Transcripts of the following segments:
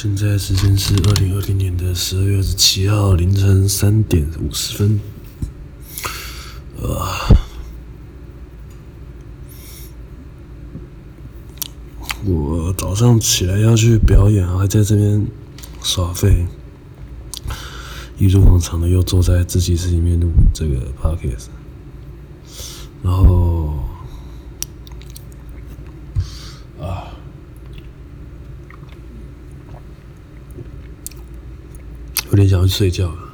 现在时间是二零二零年的十二月二十七号凌晨三点五十分。啊，我早上起来要去表演，还在这边耍废，一如往常的又坐在自习室里面录这个 podcast，然后。有点想去睡觉了。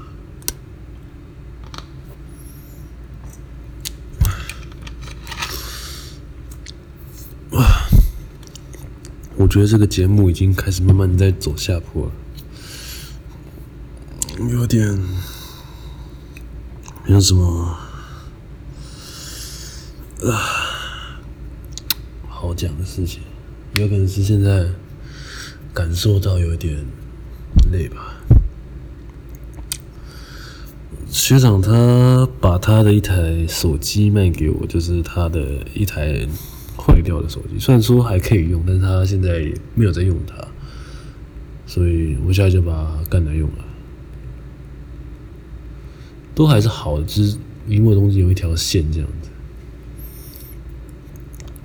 我觉得这个节目已经开始慢慢在走下坡了，有点没有什么啊好讲的事情，有可能是现在感受到有点累吧。学长他把他的一台手机卖给我，就是他的一台坏掉的手机。虽然说还可以用，但是他现在没有在用它，所以我现在就把它干来用了。都还是好的，就是萤幕中间有一条线这样子。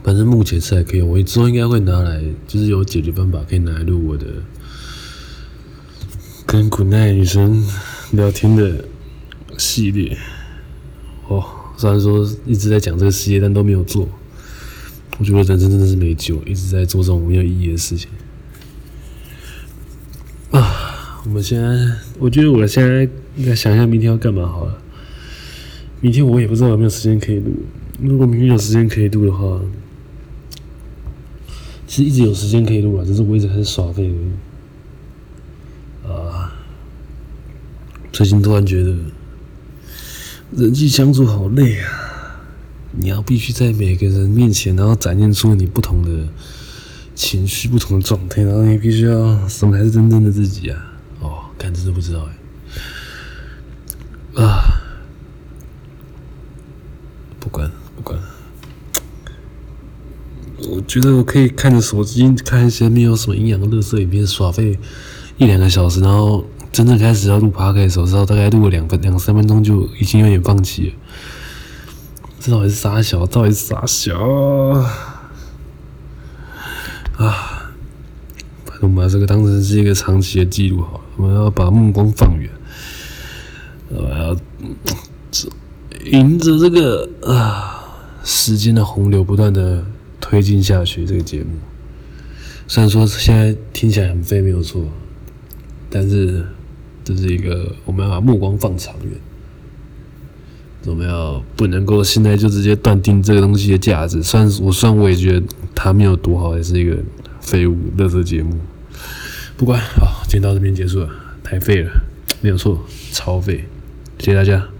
反正目前是还可以用，我之后应该会拿来，就是有解决办法可以拿来录我的跟古奈女生聊天的。系列哦，虽然说一直在讲这个系列，但都没有做。我觉得人生真的是没救，一直在做这种没有意义的事情啊！我们现在，我觉得我现在应该想一下明天要干嘛好了。明天我也不知道有没有时间可以录。如果明天有时间可以录的话，其实一直有时间可以录啊，只是我一直很耍废而已。啊，最近突然觉得。人际相处好累啊！你要必须在每个人面前，然后展现出你不同的情绪、不同的状态，然后你必须要什么才是真正的自己啊？哦，看真的不知道哎。啊，不管不管，我觉得我可以看着手机看一些没有什么营养的垃圾影片，耍废一两个小时，然后。真正开始要录 p o d c a 的时候，大概录了两分两三分钟就已经有点放弃了。这到底是啥小？到底是啥小？啊！反正我们把这个当成是一个长期的记录好了，我们要把目光放远，我要迎着这个啊时间的洪流，不断的推进下去。这个节目虽然说现在听起来很废，没有错，但是。这是一个，我们要把目光放长远，我们要不能够现在就直接断定这个东西的价值。虽然我虽然我也觉得它没有读好，也是一个废物、垃圾节目。不管，好，今天到这边结束了，太废了，没有错，超废。谢谢大家。